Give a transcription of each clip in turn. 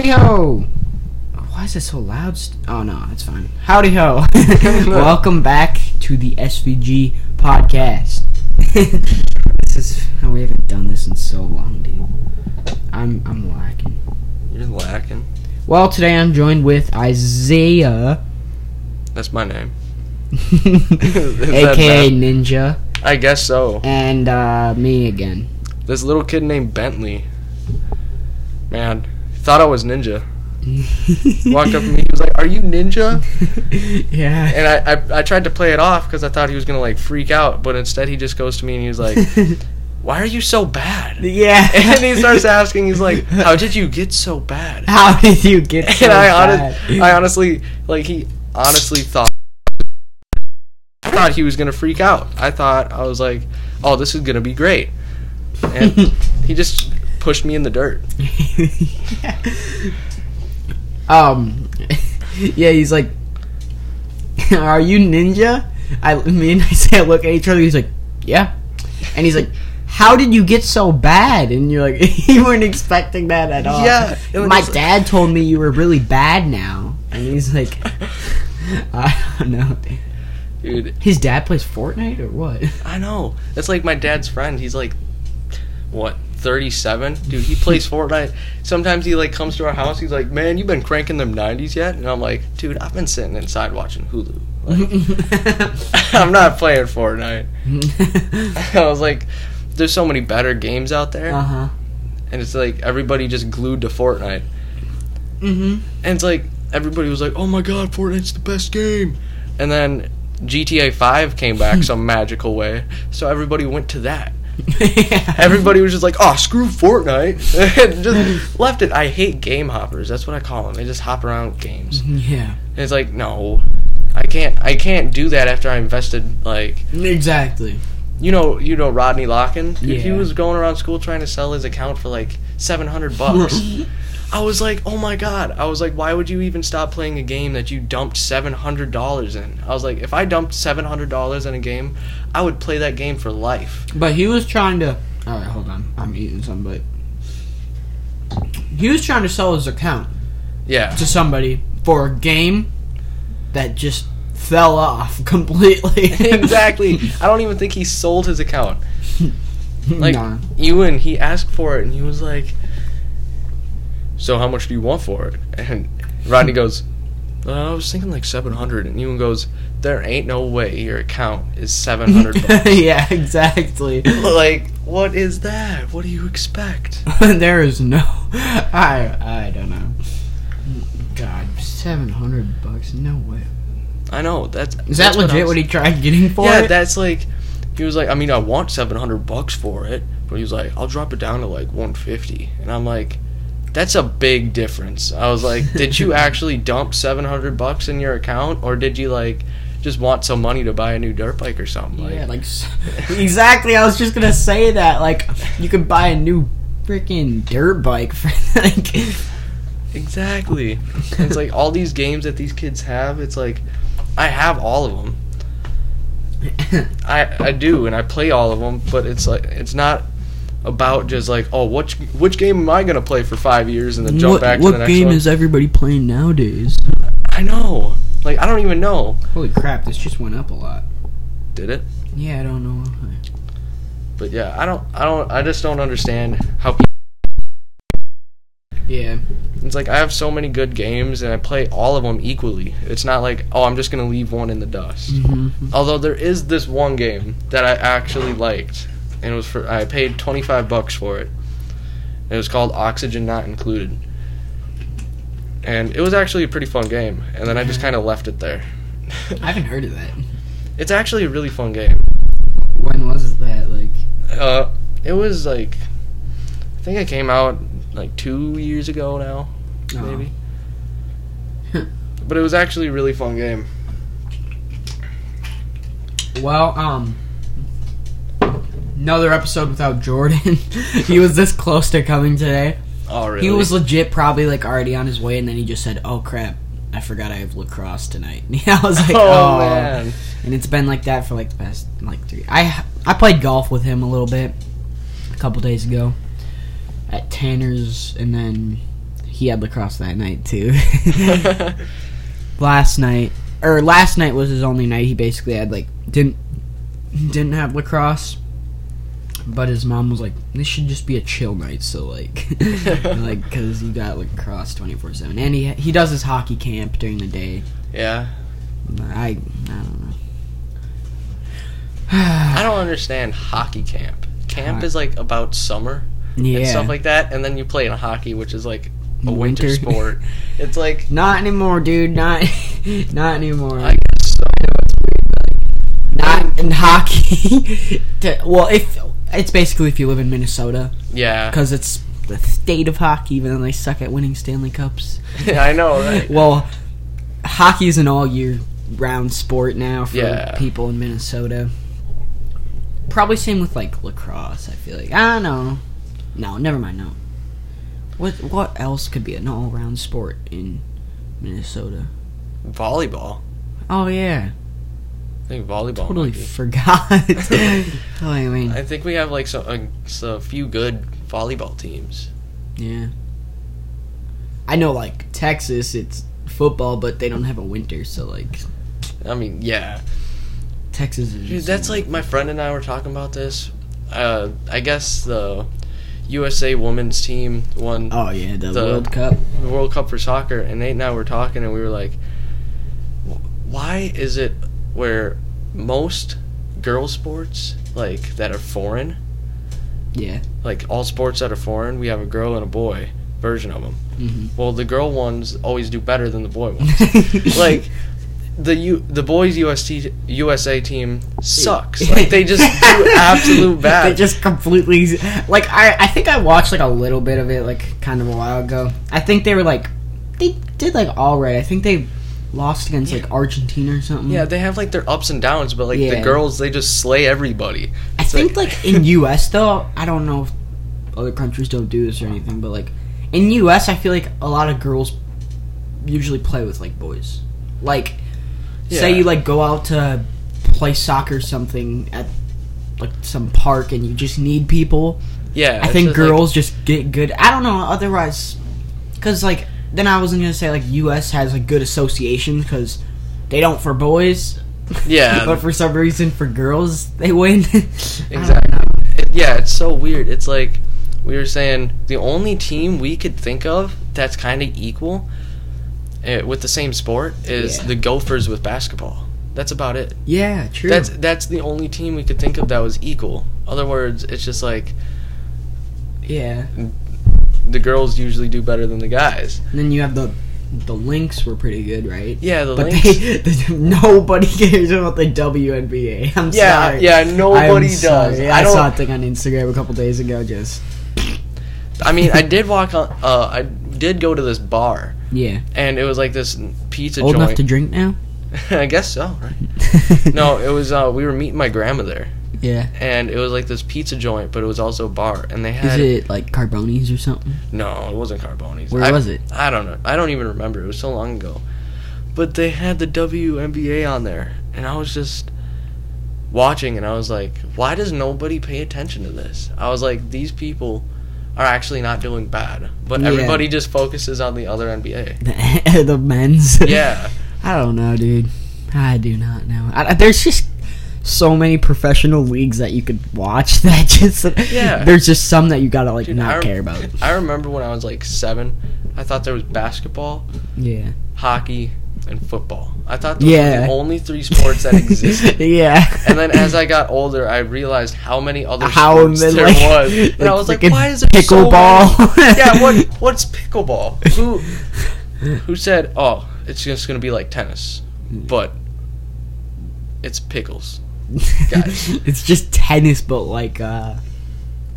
Howdy ho! Why is it so loud? Oh no, it's fine. Howdy ho! Welcome back to the SVG podcast. this is how we haven't done this in so long, dude. I'm I'm lacking. You're lacking. Well, today I'm joined with Isaiah, That's my name. aka? Ninja, I guess so. and uh, me again. This little kid named Bentley. Man, thought I was Ninja. Walked up to me, he was like, "Are you Ninja?" yeah. And I, I, I tried to play it off because I thought he was gonna like freak out, but instead he just goes to me and he's like, "Why are you so bad?" yeah. And he starts asking, he's like, "How did you get so bad?" How did you get so and I, bad? honest, I honestly, like, he honestly thought, I thought he was gonna freak out. I thought I was like, "Oh, this is gonna be great," and he just pushed me in the dirt. Um, yeah, he's like, "Are you ninja?" I, me and I say, I look at each other. He's like, "Yeah," and he's like, "How did you get so bad?" And you're like, "You weren't expecting that at all." Yeah, my it's like- dad told me you were really bad now, and he's like, "I don't know." Dude, His dad plays Fortnite or what? I know. That's like my dad's friend. He's like, what, 37? Dude, he plays Fortnite. Sometimes he like comes to our house. He's like, man, you've been cranking them 90s yet? And I'm like, dude, I've been sitting inside watching Hulu. Like, I'm not playing Fortnite. I was like, there's so many better games out there. uh huh. And it's like everybody just glued to Fortnite. Mm-hmm. And it's like everybody was like, "Oh my god, Fortnite's the best game." And then GTA 5 came back some magical way, so everybody went to that. Everybody was just like, "Oh, screw Fortnite." and just left it. I hate game hoppers. That's what I call them. They just hop around games. Yeah. And it's like, "No. I can't I can't do that after I invested like Exactly. you know, you know Rodney Locken? Dude, He was going around school trying to sell his account for like 700 bucks. I was like, oh my god. I was like, why would you even stop playing a game that you dumped $700 in? I was like, if I dumped $700 in a game, I would play that game for life. But he was trying to. All right, hold on. I'm eating some, but he was trying to sell his account Yeah. to somebody for a game that just fell off completely. exactly. I don't even think he sold his account. Like, Nah. Ewan, he asked for it and he was like, so how much do you want for it? And Rodney goes, uh, I was thinking like 700 and Ewan goes, there ain't no way your account is 700 bucks. yeah, exactly. like, what is that? What do you expect? there is no. I I don't know. God, seven hundred bucks? No way. I know, that's Is that that's legit? was- What, he tried getting for Yeah, it? that's like, he was like, I mean, I want 700 bucks for it, but he was like, I'll drop it down to like 150. And I'm like, that's a big difference. I was like, did you actually dump 700 bucks in your account, or did you like just want some money to buy a new dirt bike or something? Like, yeah, like exactly. I was just gonna say that. Like, you could buy a new freaking dirt bike for like. exactly. it's like all these games that these kids have. It's like, I have all of them. I I do, and I play all of them. But it's like it's not about just like, oh, which which game am I gonna play for five years and then jump what back to the next game one? is everybody playing nowadays? I know. Like I don't even know. Holy crap! This just went up a lot. Did it? Yeah, I don't know. why. But yeah, I don't. I don't. I just don't understand how. Yeah. It's like I have so many good games and I play all of them equally. It's not like oh I'm just gonna leave one in the dust. Mm-hmm. Although there is this one game that I actually liked, and it was for I paid 25 bucks for it. It was called Oxygen Not Included, and it was actually a pretty fun game. And then I just kind of left it there. I haven't heard of that. it's actually a really fun game. When was that? Like. Uh, it was like I think it came out like two years ago now, Oh. maybe. but it was actually a really fun game. Well, um, another episode without Jordan. he was this close to coming today. Oh really? He was legit probably like already on his way, and then he just said, "Oh crap, I forgot I have lacrosse tonight." And I was like, oh, "Oh, man. And it's been like that for like the past like three. I I played golf with him a little bit a couple days ago at Tanner's, and then he had lacrosse that night too. last night or last night was his only night. He basically had like didn't didn't have lacrosse. But his mom was like, "This should just be a chill night." So like, like because you got like cross twenty four seven, and he he does his hockey camp during the day. yeah. I I don't know. I don't understand hockey camp. Camp is like about summer yeah, and stuff like that, and then you play in hockey, which is like a winter, Winter. sport. It's like not anymore, dude. Not not anymore. I not in hockey. To- well, if it's basically if you live in Minnesota, Yeah, because it's the state of hockey, even though they suck at winning Stanley Cups. I know, right? Well, hockey is an all year round sport now for Yeah. people in Minnesota. Probably same with like lacrosse. I feel like I don't know. No, never mind. No. What what else could be an all round sport in Minnesota? Volleyball. Oh yeah, think volleyball. totally forgot. oh, I mean, I think we have like so, a, so a few good volleyball teams. yeah. I know, like Texas, it's football, but they don't have a winter, so like I mean, yeah, Texas is. Dude, that's like my friend and I were talking about this. Uh, I guess the USA women's team won Oh yeah, the, the- World Cup. the World Cup for soccer, and Nate and I were talking, and we were like, "Why is it where most girl sports like that are foreign, Yeah. like all sports that are foreign, we have a girl and a boy version of them. hmm Well, the girl ones always do better than the boy ones. like the U, the boys UST, USA team sucks. Like they just do absolute bad. They just completely like I I think I watched like a little bit of it like kind of a while ago. I think they were like they did like all right. I think they lost against like Argentina or something. yeah, they have like their ups and downs, but like the girls, they just slay everybody. I think like in US though, I don't know if other countries don't do this or anything, but like in US I feel like a lot of girls usually play with like boys. Like say you like go out to play soccer or something at like some park and you just need people. yeah, I think just, like- girls just get good. I don't know. Otherwise, because like then I wasn't gonna say like U.S. has like good association because they don't for boys. Yeah. but for some reason for girls they win. Exactly. Exactly. It, yeah, it's so weird. It's like we were saying the only team we could think of that's kind of equal uh, with the same sport is Yeah. the Gophers with basketball. That's about it. Yeah, true. That's that's the only team we could think of that was equal. Other words, it's just like yeah. The girls usually do better than the guys. And then you have the the Lynx were pretty good, right? Yeah, the But Lynx. they, they- nobody cares about the WNBA. I'm yeah, sorry. yeah, nobody I'm does. sorry. I I, saw a thing on Instagram a couple days ago. Just I mean, I did walk on. Uh, I did go to this bar, yeah, and it was like this pizza old joint. enough to drink now. I guess so, right? No, it was. Uh, we were meeting my grandma there, Yeah. and it was like this pizza joint, but it was also a bar, and they had. Is it like Carboni's or something? No, it wasn't Carboni's. Where I- was it? I don't know. I don't even remember. It was so long ago. But they had the WNBA on there, and I was just watching, and I was like, "Why does nobody pay attention to this?" I was like, "These people are actually not doing bad, but Yeah. everybody just focuses on the other NBA." The, the men's. Yeah, I don't know, dude. I do not know. I, there's just so many professional leagues that you could watch that just Yeah. There's just some that you gotta like Dude, not care about. I remember when I was like seven, I thought there was basketball, Yeah. hockey, and football. I thought those Yeah. were the only three sports that existed. yeah. And then as I got older, I realized how many other How sports many, there like- was, and like I was like, "Why is there pickleball?" many?" yeah, what what's pickleball? Who who said, "Oh, it's just gonna be like tennis," but it's pickles. It's just tennis, but like uh,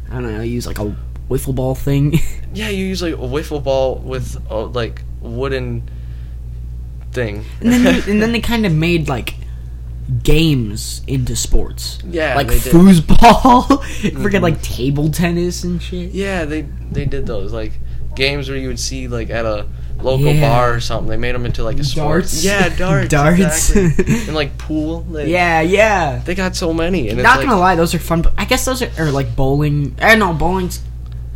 I don't know, use like a wiffle ball thing. Yeah, you use like a wiffle ball with a like wooden thing. and then they, and then they kind of made like games into sports. Yeah, like foosball, freaking Mhm. like table tennis and shit. Yeah, they they did those like games where you would see like at a local Yeah. bar or something. They made them into like a sport. Darts. Yeah, darts. Darts. Exactly. and like pool. They, Yeah, yeah. They got so many, and Not gonna lie, those are fun. But I guess those are or like bowling. Uh, I don't know bowling's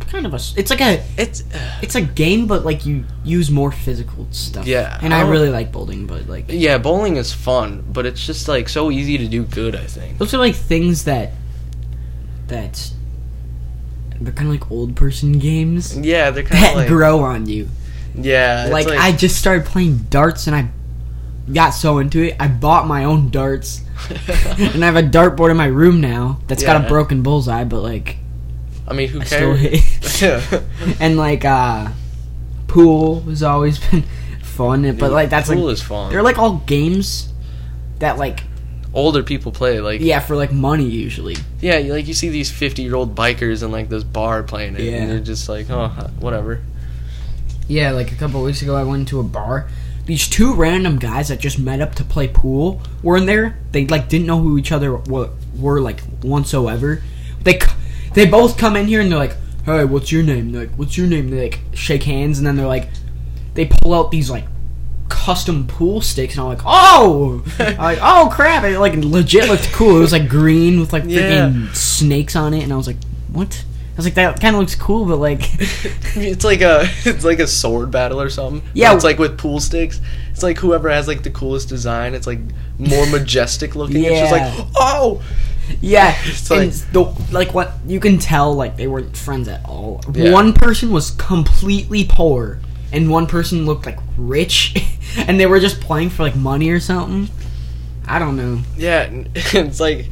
kind of a. It's like a. It's uh, It's a game, but like you use more physical stuff. Yeah, and I I really like bowling, but like yeah, bowling is fun, but it's just like so easy to do good. I think. those are like things that that they're kind of like old person games Yeah, they're kind that of like grow on you. Yeah. it's like, I just started playing darts and I got so into it. I bought my own darts and I have a dartboard in my room now that's got a broken bullseye, but like I mean, who I still cares? hit. yeah. and like uh pool has always been fun, but like that's pool like is fun. they're like all games that like older people play. Like yeah for like money usually. yeah, like you see these fifty year old bikers in like this bar playing it, Yeah. and they're just like, oh, whatever. Yeah, like a couple weeks ago, I went to a bar. These two random guys that just met up to play pool were in there. They like didn't know who each other were, were like whatsoever. They they both come in here and they're like, "Hey, what's your name?" They're like, "What's your name?" They like shake hands and then they're like, they pull out these like custom pool sticks and I'm like, "Oh!" I'm like, "Oh crap!" It like legit looked cool. It was like green with like freaking snakes on it, and I was like, "What?" I was like, "That kind of looks cool, but like." it's like a it's like a sword battle or something. Yeah. it's like with pool sticks. It's like whoever has like the coolest design. It's like more majestic looking. Yeah. It's just like oh Yeah, It's like- the like what you can tell like they weren't friends at all. Yeah. One person was completely poor, and one person looked like rich, and they were just playing for like money or something. I don't know. yeah. It's like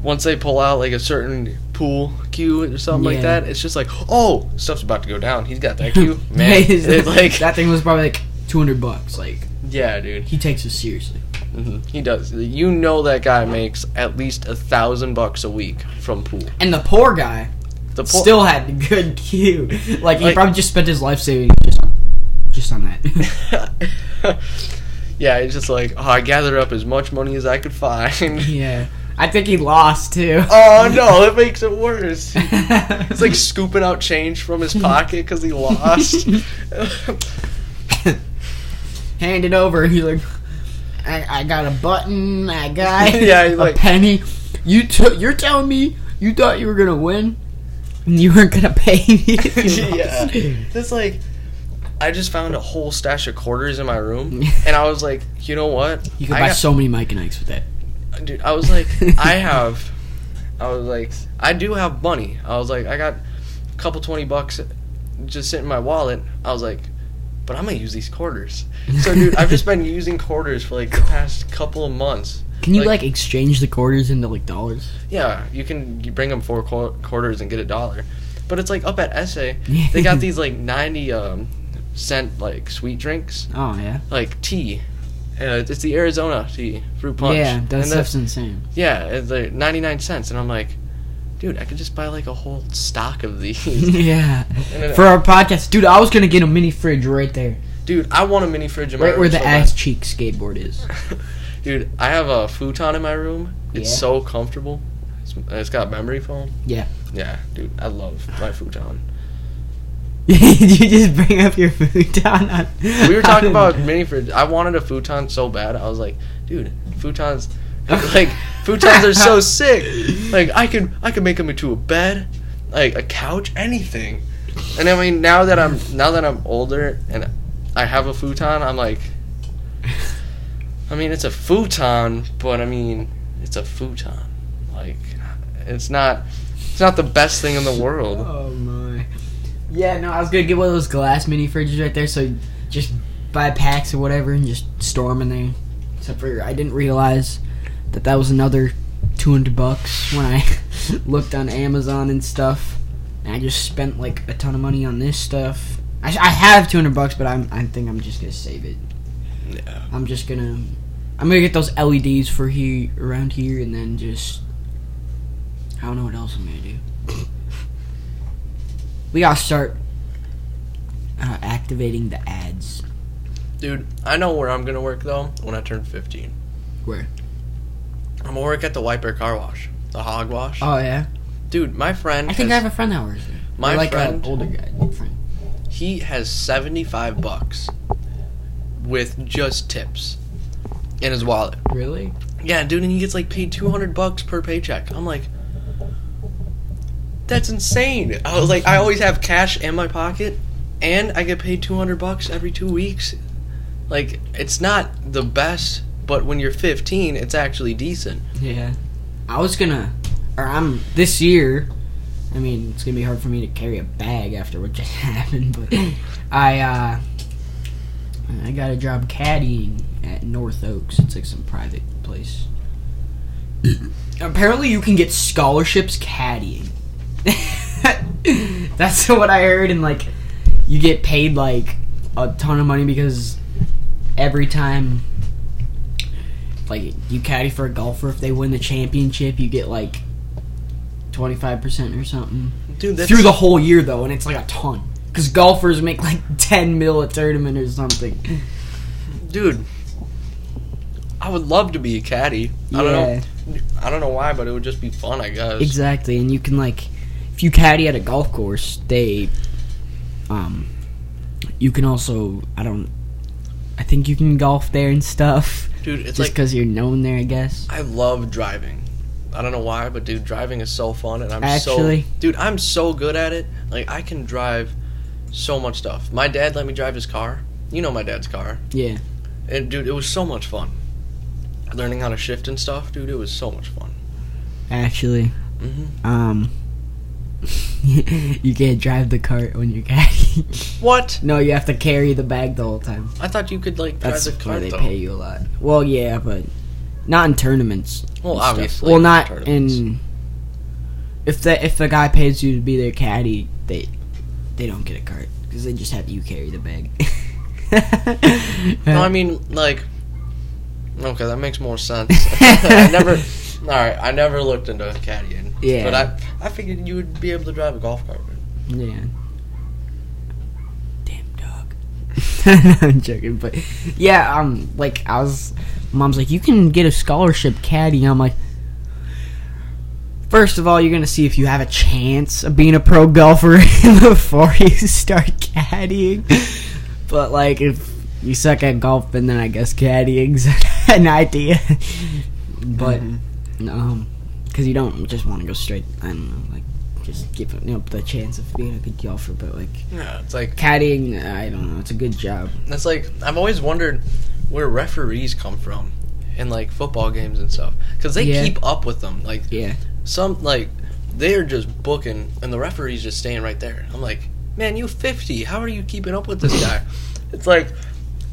once they pull out like a certain pool cue or something like that. It's just like oh stuff's about to go down. He's got that cue. Man, it's like that thing was probably like two hundred bucks. Like yeah, dude. he takes it seriously. hmm He does. You know that guy makes at least a thousand bucks a week from pool. And the poor guy The pool. still had the good cue. Like he Like- probably just spent his life savings just just on that. yeah, it's just like, oh, I gathered up as much money as I could find. yeah, I think he lost too. oh no, it makes it worse. It's like scooping out change from his pocket because he lost. hand it over. He's like, I, I got a button. I got Yeah, a like- penny. You took. You're telling me you thought you were gonna win, and you weren't gonna pay me. if you yeah, it's like. I just found a whole stash of quarters in my room, and I was like, you know what? You could I buy got- so many Mike and Ikes with that. Dude i was like i have i was like i do have money. I was like i got a couple 20 bucks just sitting in my wallet. I was like but i'm gonna use these quarters. So dude i've just been using quarters for like the past couple of months. Can you like, exchange the quarters into like dollars? yeah you can you bring them four qu- quarters and get a dollar. But it's like up at sa they got these like 90 um cent like sweet drinks. Oh yeah. like tea uh, it's the Arizona tea fruit punch. Yeah, that And stuff's insane. Yeah, it's like 99 cents. And I'm like, dude, I could just buy like a whole stock of these. yeah. For our podcast, dude, I was gonna get a mini fridge right there, dude, I want a mini fridge in my right room. where the so bad. ass cheek skateboard is. Dude, I have a futon in my room. It's Yeah. so comfortable. It's, it's got memory foam. Yeah. Yeah, dude, I love my futon. Did you just bring up your futon? On, We were talking about mini fridge. I wanted a futon so bad. I was like, dude, futons, like futons are so sick. Like I could, I could make them into a bed, like a couch, anything. And I mean, now that I'm now that I'm older and I have a futon, I'm like, I mean, it's a futon, but I mean, it's a futon. Like, it's not, it's not the best thing in the world. Oh my. Yeah, no, I was gonna get one of those glass mini fridges right there, so just buy packs or whatever and just store them in there. Except for I didn't realize that that was another two hundred bucks when I looked on Amazon and stuff. And I just spent like a ton of money on this stuff. I, I have two hundred bucks, but I'm I think I'm just gonna save it. Yeah. I'm just gonna I'm gonna get those LEDs for here around here, and then just I don't know what else I'm gonna do. We gotta start uh, activating the ads. Dude, I know where I'm gonna work though when I turn 15. Where? I'm gonna work at the White Bear Car Wash, the hog wash. Oh yeah, Dude, my friend, I think I have a friend that works there. My Or like friend- an older guy friend. he has 75 bucks with just tips in his wallet. Really? Yeah, dude, and he gets like paid 200 bucks per paycheck. I'm like, That's insane. I was like, I always have cash in my pocket, and I get paid two hundred bucks every two weeks. Like, it's not the best, but when you're 15, it's actually decent. Yeah. I was gonna, or I'm this year. I mean, it's gonna be hard for me to carry a bag after what just happened, but I uh, I got a job caddying at North Oaks. It's like some private place. Apparently, you can get scholarships caddying. That's what I heard, and like, you get paid like a ton of money because every time like you caddy for a golfer if they win the championship you get like 25% or something Dude, that's through the whole year though and it's like a ton because golfers make like 10 mil a tournament or something dude. I would love to be a caddy. I don't know. I don't know why, but it would just be fun, I guess. exactly and you can like if you caddy at a golf course they um you can also i don't i think you can golf there and stuff Dude, it's just like because you're known there i guess I love driving. I don't know why, but dude, driving is so fun, and I'm Actually- so dude, I'm so good at it. Like I can drive so much stuff. My dad let me drive his car. You know my dad's car, yeah and dude, it was so much fun. Learning how to shift and stuff, dude, it was so much fun. actually hmm Um, you can't drive the cart when you're caddy. What? no, you have to carry the bag the whole time. I thought you could like drive That's the where car they though. pay you a lot. Well, yeah, but not in tournaments. Well, and stuff. obviously, Well, not in. If the if the guy pays you to be their caddy, they they don't get a cart because they just have you carry the bag. No, I mean like. Okay, that makes more sense. I never. All right, I never looked into caddying. Yeah. But I, I figured you would be able to drive a golf cart. Yeah. Damn dog. I'm joking, but yeah, um, like I was, mom's like, you can get a scholarship caddy. I'm like, first of all, you're gonna see if you have a chance of being a pro golfer before you start caddying. But like, if you suck at golf, and then I guess caddying's an idea. but um, because you don't just want to go straight. I don't know, like just give up the chance of being a good golfer. But like Yeah, it's like caddying, I don't know. It's a good job. That's like I've always wondered where referees come from in like football games and stuff because they Yeah. keep up with them. Like Yeah, some like they're just booking and the referee's just staying right there. I'm like, man, you 50. How are you keeping up with this guy? it's like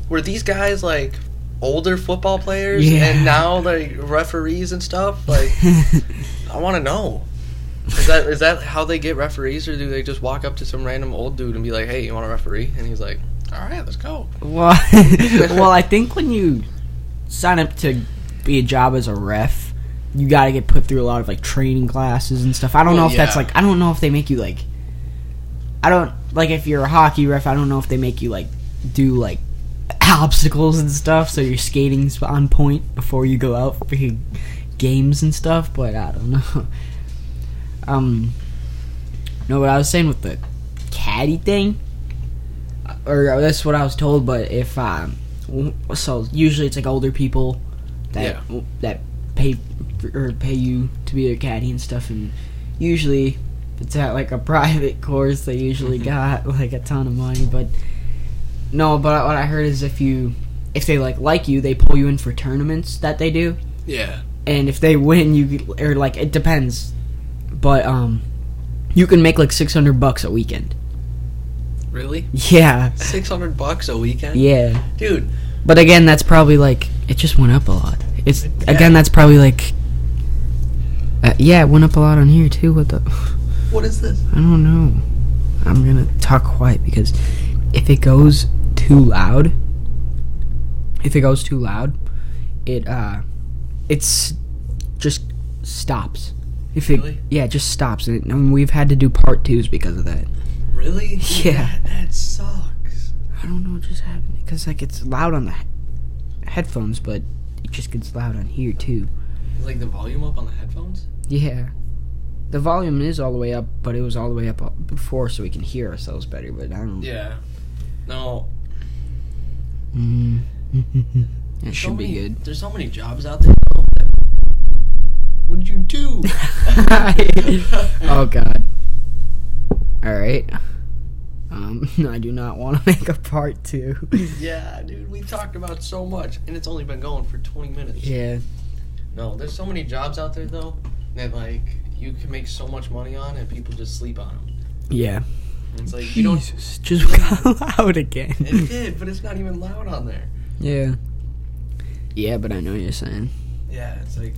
were these guys like older football players Yeah. and now like referees and stuff? Like I want to know. Is that is that how they get referees, or do they just walk up to some random old dude and be like, "Hey, you want a referee?" And he's like, "All right, let's go." well, well, I think when you sign up to be a job as a ref, you got to get put through a lot of like training classes and stuff. I don't Well, know if that's like I don't know if they make you like I don't like if you're a hockey ref. I don't know if they make you like do like obstacles and stuff, so your skating's on point before you go out for your games and stuff. But I don't know. Um, no, what I was saying with the caddy thing, or that's what I was told. But if um, so usually it's like older people that that pay or pay you to be their caddy and stuff, and usually it's at like a private course. They usually Mhm. got like a ton of money, but no. But what I heard is if you if they like like you, they pull you in for tournaments that they do Yeah. and if they win you or like it depends but um you can make like 600 bucks a weekend Really? yeah Six hundred bucks a weekend? yeah Dude, but again that's probably like it just went up a lot it's Yeah. again that's probably like uh, yeah it went up a lot on here too what the what is this? i don't know i'm gonna talk quiet because if it goes too loud if it goes too loud it uh it's just stops if it Really? yeah it just stops and, and we've had to do part twos because of that Really? Yeah. That, that sucks. i don't know what just happened because like it's loud on the he- headphones but it just gets loud on here too Is like the volume up on the headphones? yeah the volume is all the way up but it was all the way up uh, before so we can hear ourselves better but i don't Yeah. No. Mm. it should so be many- good. There's so many jobs out there. What did you do? oh god. All right. Um, I do not want to make a part two. Yeah, dude, we talked about so much, and it's only been going for 20 minutes. yeah. No, there's so many jobs out there though that like you can make so much money on, and people just sleep on them. Yeah. It's like you don't. Jesus, just got loud again. It did, but it's not even loud on there. yeah. Yeah, but I know what you're saying. Yeah, it's like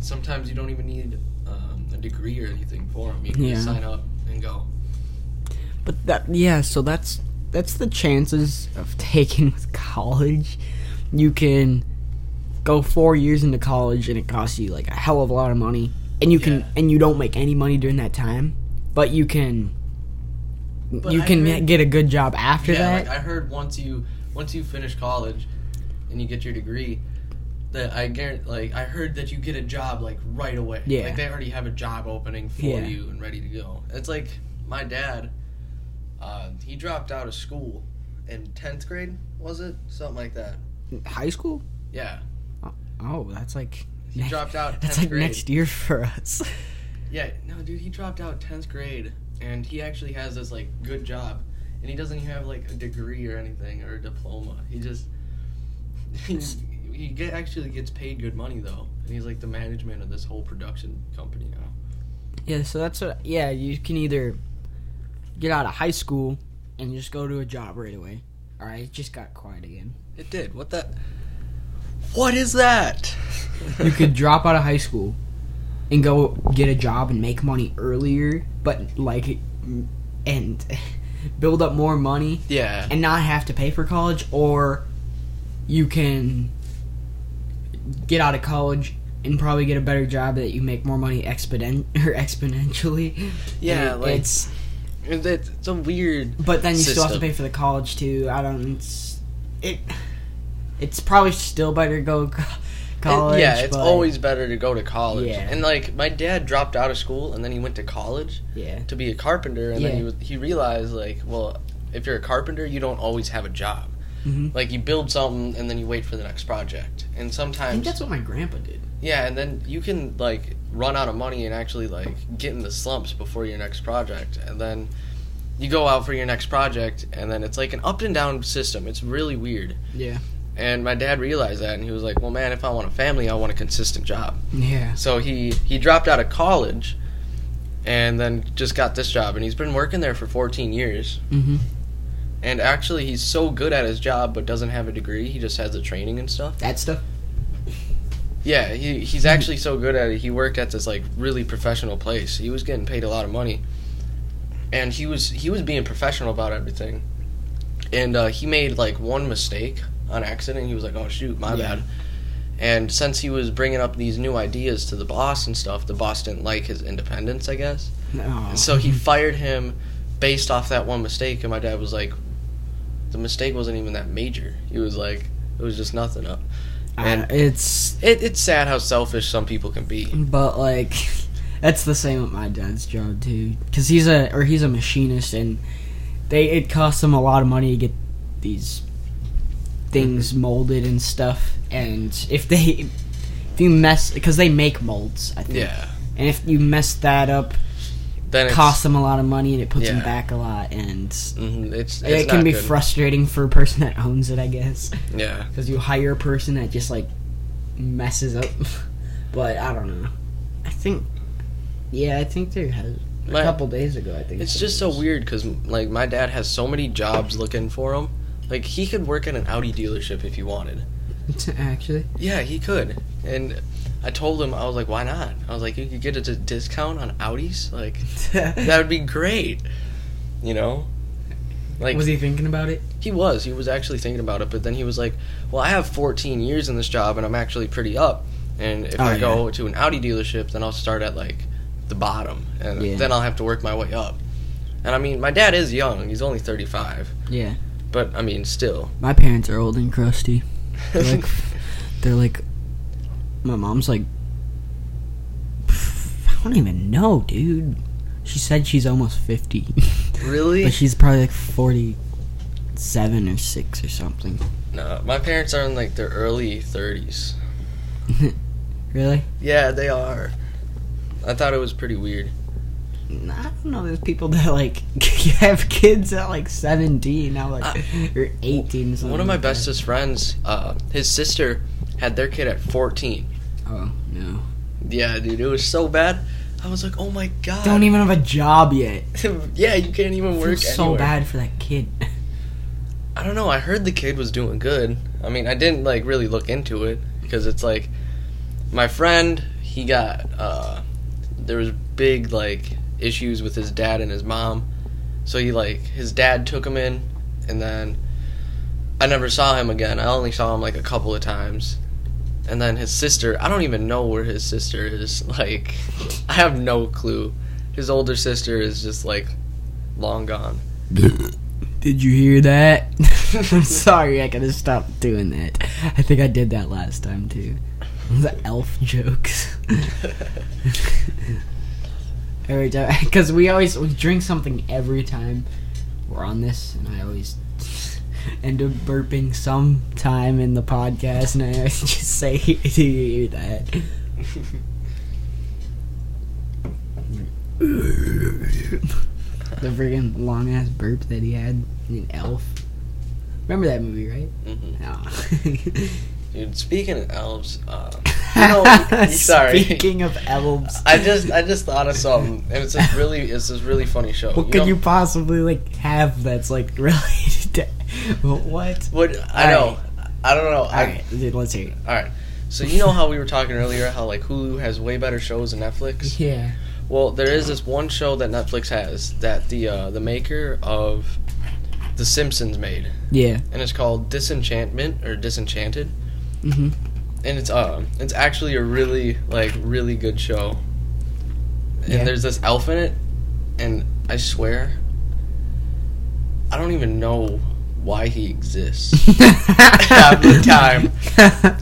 sometimes you don't even need um, a degree or anything for them. You can just sign up and go. But that yeah, so that's that's the chances of taking with college. You can go four years into college and it costs you like a hell of a lot of money, and you can Yeah. and you don't make any money during that time, but you can But you I can heard- get a good job after yeah, that. like I heard once you once you finish college and you get your degree, that I guarantee, like I heard that you get a job like right away. Yeah. like they already have a job opening for Yeah. you and ready to go. It's like my dad, uh, he dropped out of school in tenth grade, was it something like that? High school? Yeah, Oh, that's like he dropped out that's like grade. next year for us. Yeah, no, dude, he dropped out tenth grade, and he actually has this like good job, and he doesn't even have like a degree or anything or a diploma. He just he, he get, actually gets paid good money though, and he's like the management of this whole production company now. Yeah, so that's what. Yeah, you can either get out of high school and just go to a job right away. All right, it just got quiet again. It did. What the? What is that? You could drop out of high school and go get a job and make money earlier, but like, and build up more money yeah. and not have to pay for college, or you can get out of college and probably get a better job that you make more money exponent or exponentially. Yeah, And like- it's It's, it's a weird. But then you still have to pay for the college too. I don't. It's it. It's probably still better to go co- It- yeah, it's but- always better to go to college. Yeah. And like my dad dropped out of school and then he went to college. yeah. to be a carpenter, and then Yeah. he was, he realized like, well, if you're a carpenter, you don't always have a job. Mhm. Like you build something and then you wait for the next project, and I think sometimes that's what my grandpa did. yeah, and then you can like run out of money and actually like get in the slumps before your next project, and then you go out for your next project, and then it's like an up and down system. It's really weird. Yeah. And my dad realized that, and he was like, "Well, man, if I want a family, I want a consistent job." Yeah. So he he dropped out of college, and then just got this job, and he's been working there for 14 years. Mm-hmm. And actually, he's so good at his job, but doesn't have a degree. He just has the training and stuff. That stuff. Yeah, he he's actually so good at it. He worked at this like really professional place. He was getting paid a lot of money, and he was he was being professional about everything. And uh, he made like one mistake on accident. He was like, "Oh shoot, my Yeah. bad." And since he was bringing up these new ideas to the boss and stuff, the boss didn't like his independence, I guess. And so he fired him based off that one mistake. And my dad was like, "The mistake wasn't even that major." He was like, "It was just nothing up." and and- it's It, it's sad how selfish some people can be. but like that's the same with my dad's job too because he's a or he's a machinist and they it costs him a lot of money to get these things molded and stuff and if they if you mess because they make molds i think Yeah. and if you mess that up Then it costs them a lot of money and it puts them back a lot and mhm, it's, it's it can not be good. frustrating for a person that owns it i guess Yeah. because you hire a person that just like messes up. but I don't know. I think, yeah, I think there has a My- couple days ago. I think It's just so weird because like my dad has so many jobs looking for him. Like he could work at an Audi dealership if he wanted. Actually, Yeah, he could. And I told him I was like, why not? I was like, you could get a discount on Audis. Like that would be great. You know. Like was he thinking about it? He was. He was actually thinking about it, but then he was like, "Well, I have 14 years in this job, and I'm actually pretty up. And if Oh, I yeah. go to an Audi dealership, then I'll start at like the bottom, and Yeah. then I'll have to work my way up." And I mean, my dad is young; he's only 35, Yeah, but I mean, still. my parents are old and crusty. They're like, they're like, my mom's like, I don't even know, dude. She said she's almost fifty, really? but she's probably like forty-seven or six or something. no, my parents are in like their early 30s. really? Yeah, they are. I thought it was pretty weird. I don't know. There's people that like have kids at like 17 now, like or 18. something One of my like that. bestest friends, uh, his sister had their kid at 14. Oh no! Yeah, dude, it was so bad. I was like, oh my god. Don't even have a job yet. yeah, you can't even work so anywhere. bad for that kid. I don't know. I heard the kid was doing good. I mean, I didn't like really look into it because it's like my friend. He got uh, there was big like issues with his dad and his mom, so he like his dad took him in, and then I never saw him again. I only saw him like a couple of times, and then his sister. I don't even know where his sister is. Like, I have no clue. His older sister is just like long gone. Did you hear that? I'm sorry, I gotta stop doing that. I think I did that last time too. The elf jokes. Every time, because we always we drink something every time we're on this, and I always end up burping sometime in the podcast, and I always just say, "Do you hear that?" the friggin' long ass burp that he had in Elf. Remember that movie, right? Mhm. No. Dude, speaking of elves, uh, you know, sorry. Speaking of elves, I just I just thought of something, and it's this really it's this really funny show. what you could know, you possibly like have that's like related to what? What I know, Alright. I don't know. All I, right, dude, let's hear it. all right. So you know how we were talking earlier how like Hulu has way better shows than Netflix. Yeah. Well, there is this one show that Netflix has that the uh, the maker of The Simpsons made, Yeah. and it's called Disenchantment or Disenchanted, Mhm. and it's uh it's actually a really like really good show. And Yeah. there's this elf in it, and I swear, I don't even know why he exists. Half the time.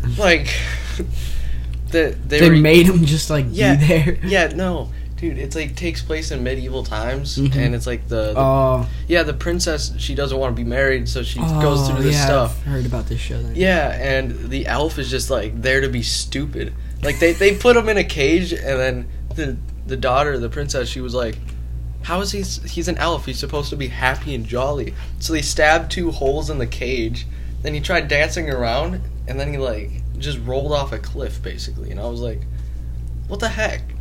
like, the, they, They were, made him just like Yeah, be there. yeah, no, dude, it's like takes place in medieval times, Mhm. and it's like the, the Oh. yeah the princess she doesn't want to be married, so she goes through this yeah, stuff. I've heard about this show. Then. Yeah, and the elf is just like there to be stupid. Like they they put him in a cage, and then the the daughter, the princess, she was like, "How is he? He's an elf. He's supposed to be happy and jolly." So they stabbed two holes in the cage. Then he tried dancing around, and then he like just rolled off a cliff, basically. And I was like, "What the heck?"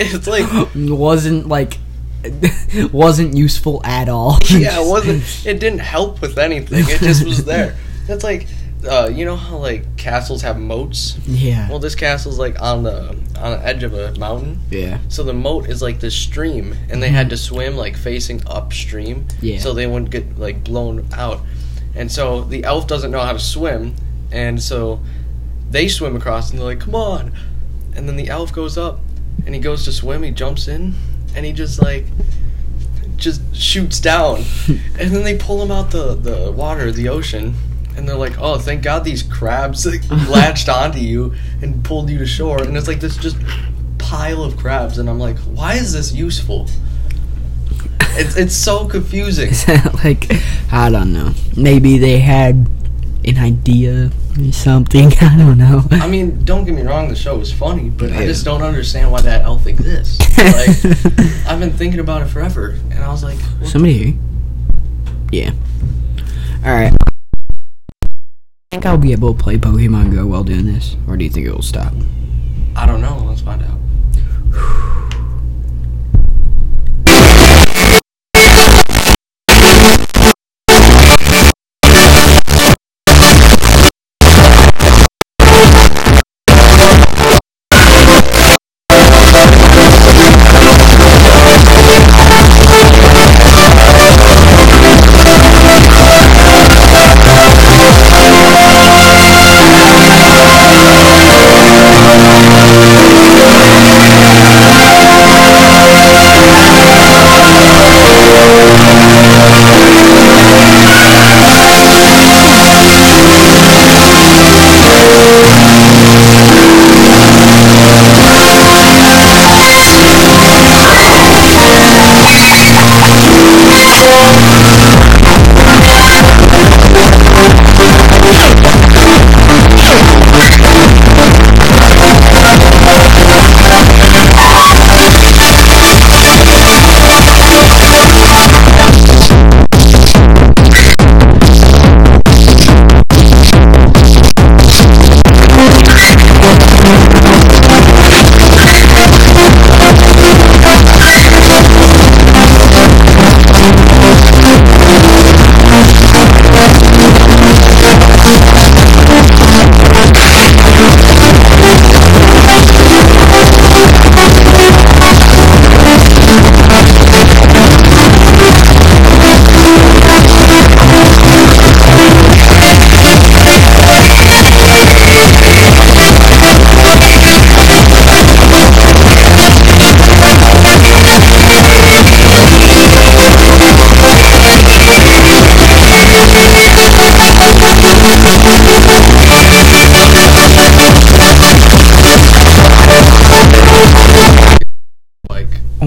It's like wasn't like wasn't useful at all. yeah, it wasn't. It didn't help with anything. It just was there. That's like, uh, you know how like castles have moats. Yeah. Well, this castle's like on the on the edge of a mountain, yeah. so the moat is like this stream, and they had to swim like facing upstream, Yeah. so they wouldn't get like blown out. And so the elf doesn't know how to swim, and so they swim across, and they're like, "Come on!" And then the elf goes up, and he goes to swim. He jumps in, and he just like just shoots down, and then they pull him out the the water, the ocean. And they're like, "Oh, thank God these crabs like, latched onto you and pulled you to shore." And it's like this just pile of crabs, and I'm like, "Why is this useful?" It's it's so confusing. like I don't know. Maybe they had an idea something. I don't know. I mean, don't get me wrong, the show is funny, but I just don't understand why that elf exists. Like, I've been thinking about it forever, and I was like, what Somebody here. Yeah. All right. I think I'll be able to play Pokemon Go while doing this, or do you think it will stop? I don't know. Let's find out.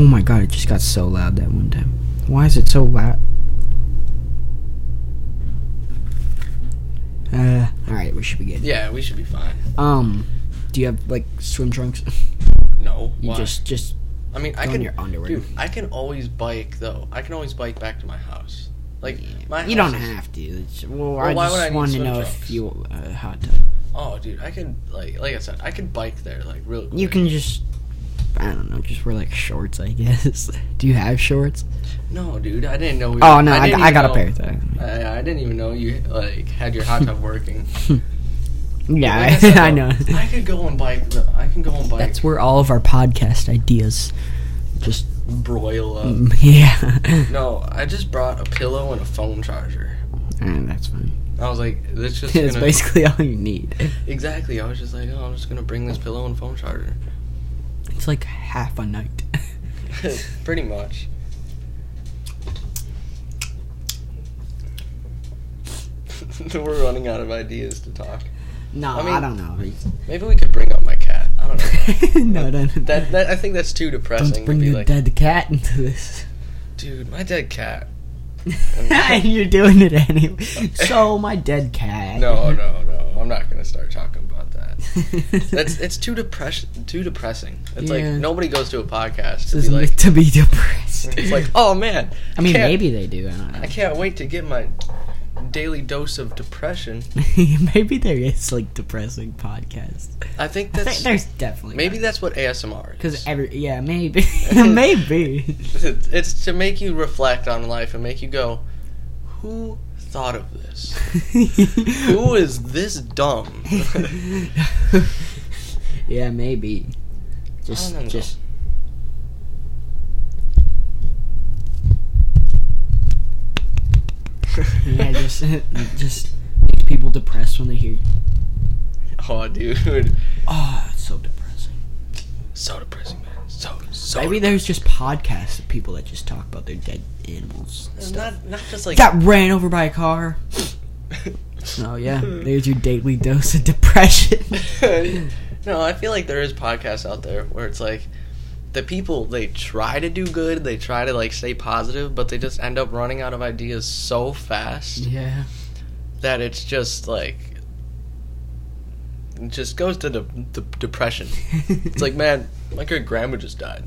so loud that one time. Why is it so loud? Uh, all right, we should be good. Yeah, we should be fine. Um, do you have like swim trunks? No, You why? just just I mean, I can. your underwear. Dude, I can always bike though. I can always bike back to my house. Like my. you don't is- have to. It's, well, Well, I why would I just wanted to know trunks? if you uh, hot tub. Oh, dude, I can, like like I said, I can bike there like real. Quick. You can just. I don't know, just wear like shorts, I guess. Do you have shorts? No, dude, I didn't know. We Oh no, I, didn't I even got a pair of that. I, I didn't even know you like had your hot tub working. Yeah, Like said, I, I know. I could go and bike. I can go and bike. That's where all of our podcast ideas just broil up. mm, yeah. No, I just brought a pillow and a phone charger. And that's fine. I was like, this just It's basically all you need. exactly. I was just like, oh, I'm just gonna bring this pillow and phone charger. It's like half a night. Pretty much. We're running out of ideas to talk. no, I mean, I, don't know. Maybe we could bring up my cat. I don't know. no, don't. that, that I think that's too depressing. don't bring to be the like, dead cat into this. dude, my dead cat. and you're doing it anyway. So my dead cat. No, no, no. I'm not gonna start talking. That's it's too depress too depressing. It's like Yeah. nobody goes to a podcast to be like, to be depressed. it's like, oh man. I mean, can't- maybe they do. I don't know. I can't wait to get my daily dose of depression. maybe there is like depressing podcasts. I think I think that's there's definitely maybe that's what ASMR is. because every yeah maybe maybe it's to make you reflect on life and make you go, who thought of this? Who is this dumb? yeah maybe just just yeah just just makes people depressed when they hear oh, dude, oh it's so depressing so depressing. So so. maybe there's just podcasts of people that just talk about their dead animals and stuff. not not just like got ran over by a car oh yeah there's your daily dose of depression no, I feel like there is podcasts out there where it's like the people they try to do good, they try to like stay positive, but they just end up running out of ideas so fast yeah that it's just like it just goes to the, the depression. It's like, man, my great grandma just died.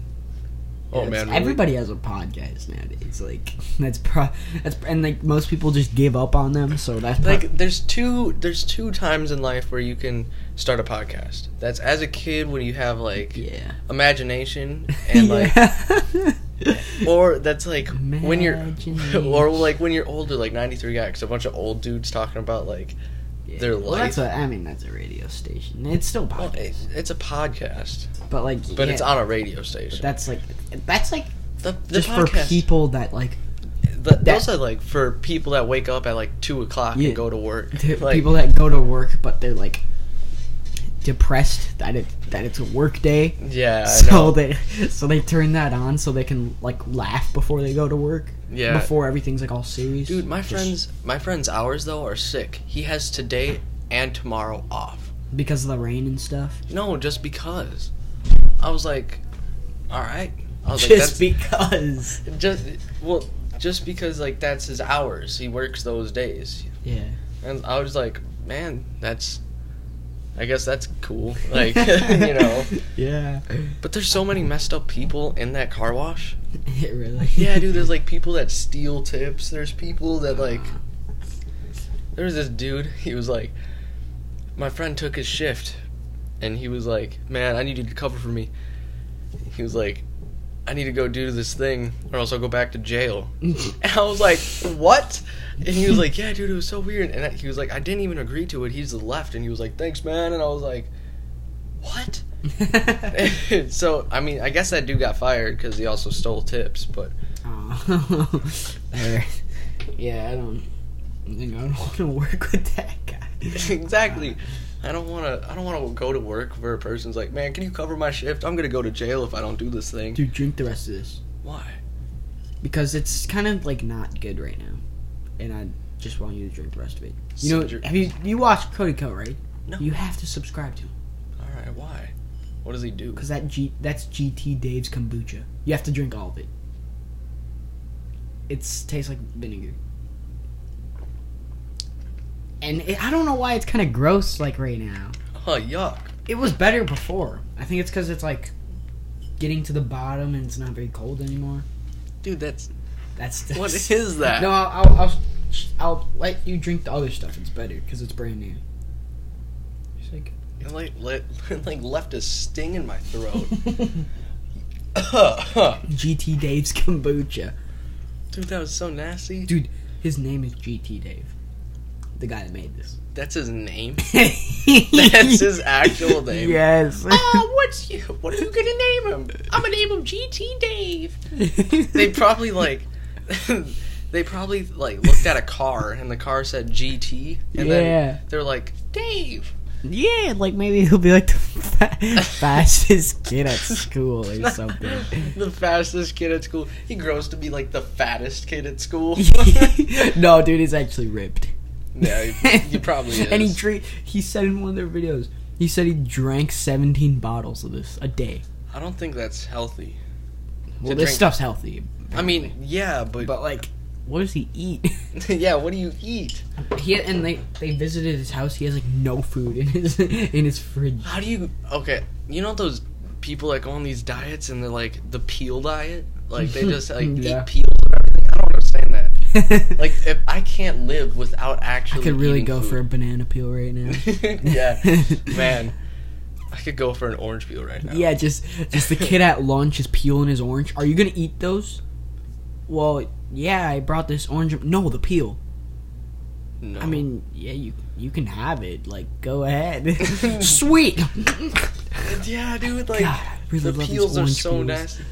Oh Yes, man, really? everybody has a podcast nowadays. Like that's pro. That's and like most people just give up on them. So that's pro- like there's two there's two times in life where you can start a podcast. That's as a kid when you have like yeah. imagination and like or that's like when you're or like when you're older like 93 guys a bunch of old dudes talking about like Yeah. their Well, that's a. I mean, that's a radio station. It's still well, podcast, it, it's a podcast but like, but yeah, it's on a radio station that's like that's like the, the just for people that like the, that- those are like for people that wake up at like 2 o'clock Yeah. and go to work like, people that go to work, but they're like depressed that it that it's a work day. yeah I so they so they turn that on so they can like laugh before they go to work. Yeah Before everything's like all serious. dude my friends my friend's hours though are sick he has today and tomorrow off because of the rain and stuff. no just because i was like all right i was Just like because. just well just because like that's his hours he works those days Yeah. and i was like man that's i guess that's cool. Like you know. Yeah. but there's so many messed up people in that car wash. It really. yeah dude there's like people that steal tips. There's people that like uh-huh. there was this dude he was like my friend took his shift and he was like man i need you to cover for me. He was like i need to go do this thing or else i'll go back to jail and i was like what and he was like yeah dude it was so weird and he was like i didn't even agree to it he just left and he was like thanks man and i was like what so i mean i guess that dude got fired because he also stole tips but Oh. Yeah, I don't. Think I don't want to work with that guy. exactly. Uh, I don't want to. I don't want to go to work where a person's like, "Man, can you cover my shift? I'm gonna go to jail if I don't do this thing." Dude, drink the rest of this Why? because it's kind of like not good right now, and I just want you to drink the rest of it. You know, So you're- have you you watched Cody Ko right? No. You have to subscribe to him All right. Why? What does he do? because that G that's GT Dave's kombucha. You have to drink all of it. It's tastes like vinegar. And it, I don't know why it's kind of gross like right now. Oh yuck. It was better before. I think it's because it's like getting to the bottom and it's not very cold anymore. Dude, that's That's, that's what is that? No, I'll, I'll I'll I'll let you drink the other stuff. It's better because it's brand new. Just like It like like left a sting in my throat. GT Dave's kombucha. Dude, that was so nasty. Dude, his name is GT Dave. The guy that made this. That's his name. That's his actual name. Yes. Oh, what's you? What are you gonna name him? I'm gonna name him GT Dave. They probably like, they probably like looked at a car and the car said GT, and Yeah. then they're like Dave. yeah, like maybe he'll be like the fa- fastest kid at school or something. the fastest kid at school. He grows to be like the fattest kid at school. no, dude, he's actually ripped. Yeah, he, he probably is. And he drank. He said in one of their videos, he said he drank 17 bottles of this a day. I don't think that's healthy. Well, this drink- stuff's healthy. I mean, yeah, but, but like, what does he eat? yeah, what do you eat? he and they they visited his house. He has like no food in his in his fridge. How do you? Okay, you know those people that go on these diets and they're like the peel diet, like they just like Yeah. eat everything. I don't understand that. Like, if I can't live without actually, I could really go for a banana peel right now. yeah, man, I could go for an orange peel right now. Yeah, just just the kid at lunch is peeling his orange. Are you gonna eat those? Well, yeah, I brought this orange. No, the peel. No. I mean, yeah, you you can have it. Like, go ahead. Sweet. yeah, dude, like God, I really the peels are so peels. nasty.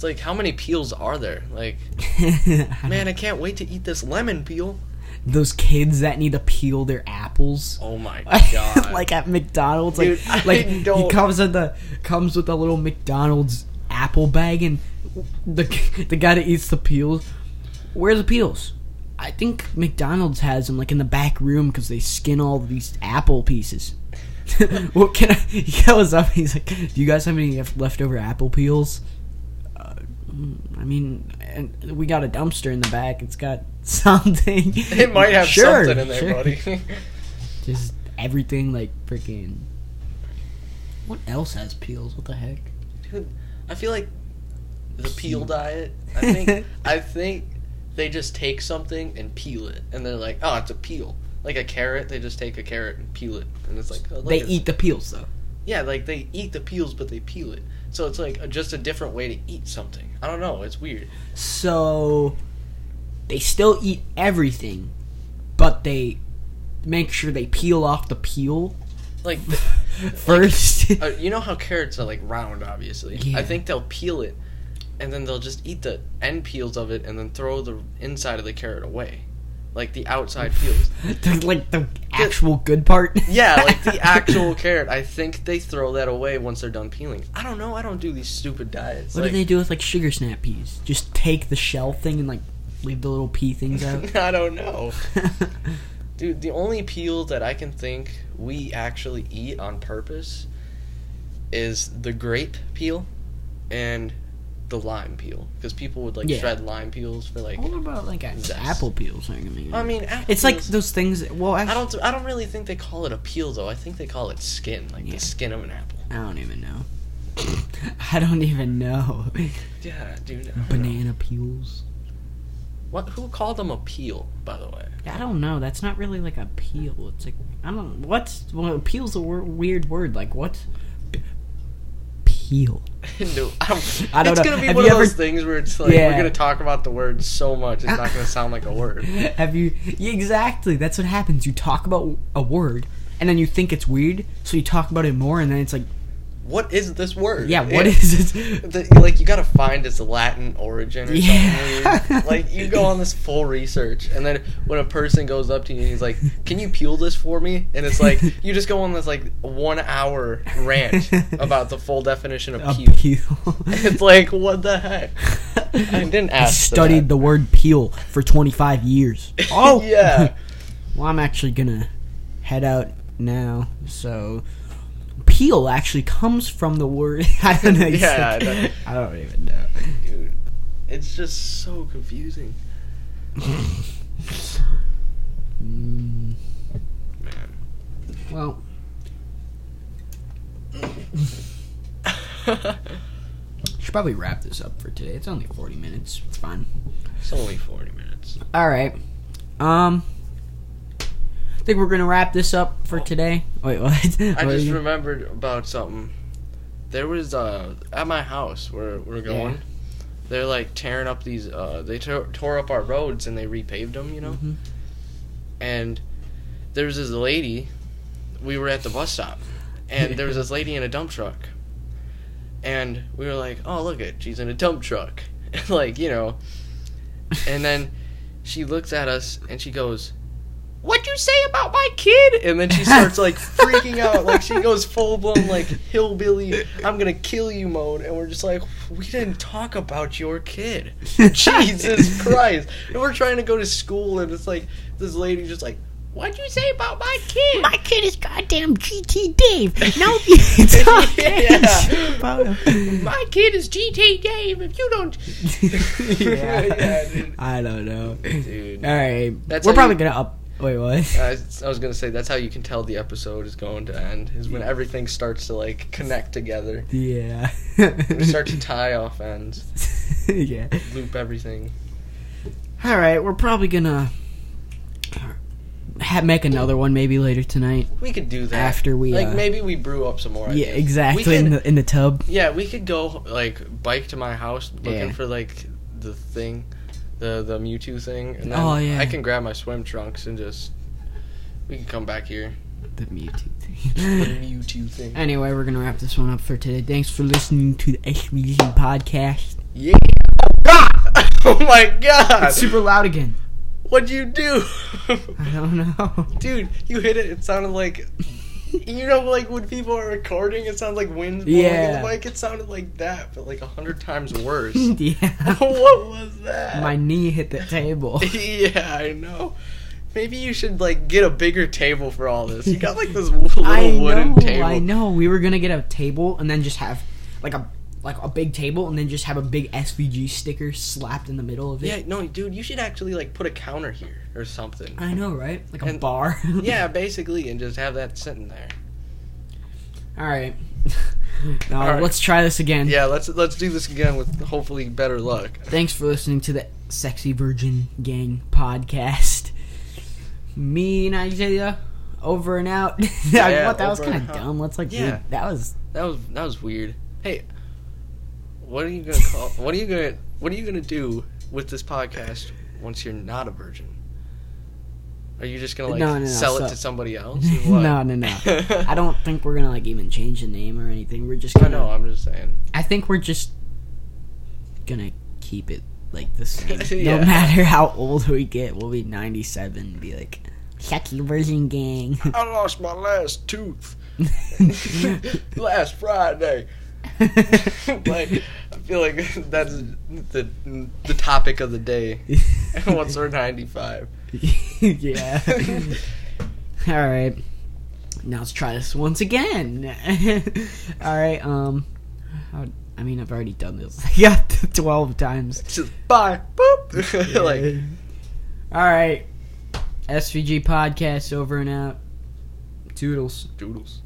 It's like how many peels are there? Like, Man, I can't wait to eat this lemon peel. those kids that need to peel their apples. Oh my god! like at McDonald's, like I like he comes with the comes with a little McDonald's apple bag, and the the guy that eats the peels, where's the peels? I think McDonald's has them like in the back room because they skin all these apple pieces. what can I? He goes up. He's like, "Do you guys have any leftover apple peels?" I mean, and we got a dumpster in the back. It's got something. it might have Sure, something in there, sure. buddy. Just everything like freaking. What else has peels? What the heck? Dude, I feel like the peel diet. I think I think they just take something and peel it, and they're like, "Oh, it's a peel." Like a carrot, they just take a carrot and peel it, and it's like oh, They eat the peels though. Yeah, like they eat the peels, but they peel it. So it's like a, just a different way to eat something. I don't know. It's weird. So they still eat everything, but they make sure they peel off the peel Like, the, first. uh, you know how carrots are like round, obviously. Yeah. I think they'll peel it, and then they'll just eat the end peels of it, and then throw the inside of the carrot away, like the outside peels. Like the actual good part. Yeah, like the actual carrot. I think they throw that away once they're done peeling. I don't know. I don't do these stupid diets. What like, do they do with like sugar snap peas? Just take the shell thing and like leave the little pea things out. I don't know. Dude, the only peel that I can think we actually eat on purpose is the grape peel and the lime peel. Because people would like Yeah. shred lime peels for like. what about like a- Zest. apple peels? I mean, I mean, apple it's like those things. Well, I don't. I don't really think they call it a peel though. I think they call it skin, like Yeah. the skin of an apple. I don't even know. I don't even know. Yeah, dude. I don't know. Banana peels. What? Who called them a peel? By the way. I don't know. That's not really like a peel. It's like I don't. What's well, peel's a weird word. Like what? Peel. No, I don't. I don't it's know. gonna be Have one of those things where it's like Yeah. we're gonna talk about the word so much it's not gonna sound like a word. Have you? Yeah, exactly. That's what happens. You talk about a word, and then you think it's weird, so you talk about it more, and then it's like, What is this word? yeah, what It- is it? the, like you gotta find its Latin origin or Yeah. something. Like you go on this full research, and then when a person goes up to you and he's like, "Can you peel this for me?" and it's like you just go on this like one hour rant about the full definition of peel. peel. It's like what the heck? I didn't I ask. for studied the word peel for 25 years. Oh, yeah. well, I'm actually gonna head out now. So, peel actually comes from the word. I don't know. Yeah, I know. I don't even know. dude. It's just so confusing. Mm, Man. well, should probably wrap this up for today. It's only 40 minutes. It's fine. it's only 40 minutes. All right. Um, I think we're gonna wrap this up for today. Wait, what? I What just remembered about something. There was uh at my house where we're going. Yeah. They're like tearing up these. uh They tore, tore up our roads and they repaved them. You know. Mhm. And there was this lady. We were at the bus stop, and there was this lady in a dump truck. And we were like, "Oh, look it, she's in a dump truck," like you know. And then she looks at us and she goes, "What'd you say about my kid?" And then she starts like freaking out, like she goes full blown like hillbilly, "I'm gonna kill you" mode, and we're just like, "We didn't talk about your kid." Jesus Christ! And we're trying to go to school, and it's like this lady just like, "What'd you say about my kid?" My kid is goddamn GT Dave. No, you talk Yeah. about him. My kid is GT Dave. If you don't, yeah. Yeah, dude. I don't know. dude. All right, That's we're probably you- gonna up. Wait, what? I, I was gonna say that's how you can tell the episode is going to end is when everything starts to like connect together. yeah. We start to tie off ends, yeah. loop everything. All right, we're probably gonna ha- make another one maybe later tonight. We could do that After we, like uh, maybe we brew up some more. Yeah, exactly We in the in the tub. yeah, we could go like bike to my house looking Yeah. for like the thing, the the Mewtwo thing, and then Oh, yeah. I can grab my swim trunks and just we can come back here. The Mewtwo thing. The. Mewtwo thing. anyway, we're gonna wrap this one up for today. Thanks for listening to the SVG podcast. Yeah. Oh my god! It's super loud again. What'd you do? I don't know. Dude, you hit it. It sounded like. You know, like when people are recording, it sounds like wind blowing in Yeah. the mic. It sounded like that, but like a hundred times worse. yeah. what was that? My knee hit the table. yeah, I know. Maybe you should like get a bigger table for all this. You got like this little I wooden know, table. I know. We were gonna get a table and then just have like a like a big table and then just have a big SVG sticker slapped in the middle of it. Yeah, no, dude, you should actually like put a counter here or something. I know, right? Like a And- bar. yeah, basically, and just have that sitting there. All right. now All right. let's try this again. Yeah, let's let's do this again with hopefully better luck. Thanks for listening to the Sexy Virgin Gang podcast. Me and Isaiah, over and out. Yeah, what, that was kind of dumb. Let's like, Yeah. dude, that was That was that was weird. Hey, what are you gonna call? what are you gonna What are you gonna do with this podcast once you're not a virgin? Are you just gonna like No, no, no, sell so- it to somebody else? No, no, no. I don't think we're gonna like even change the name or anything. We're just I gonna. know. I'm just saying. I think we're just gonna keep it like the same. Yeah. No matter how old we get, we'll be 97 and be like, Sexy Virgin Gang. I lost my last tooth last Friday. like I feel like that's the the topic of the day. Once we're 95. yeah. All right. Now let's try this once again. All right. Um. how- I mean, I've already done this. Yeah, twelve times. Just bye. Boop. like All right. SVG podcast over and out. Toodles. doodles.